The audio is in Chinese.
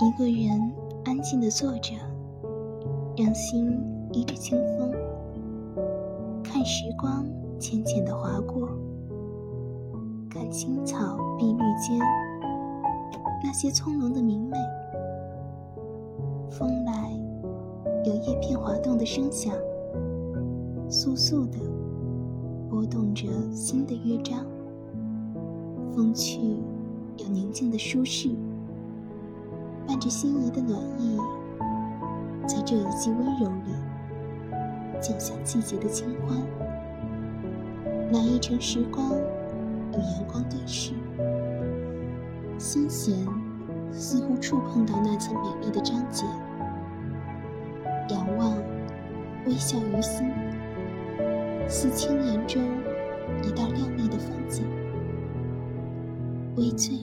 一个人安静的坐着，让心依着清风，看时光浅浅的划过，看青草碧绿间那些葱茏的明媚。风来，有叶片滑动的声响，簌簌的拨动着新的乐章。风去，有宁静的舒适，伴着心仪的暖意，在这一季温柔里，降下季节的清欢。那一程时光与阳光对视，心弦似乎触碰到那层美丽的章节。仰望，微笑于心，似青岩中一道亮丽的风景。微醉，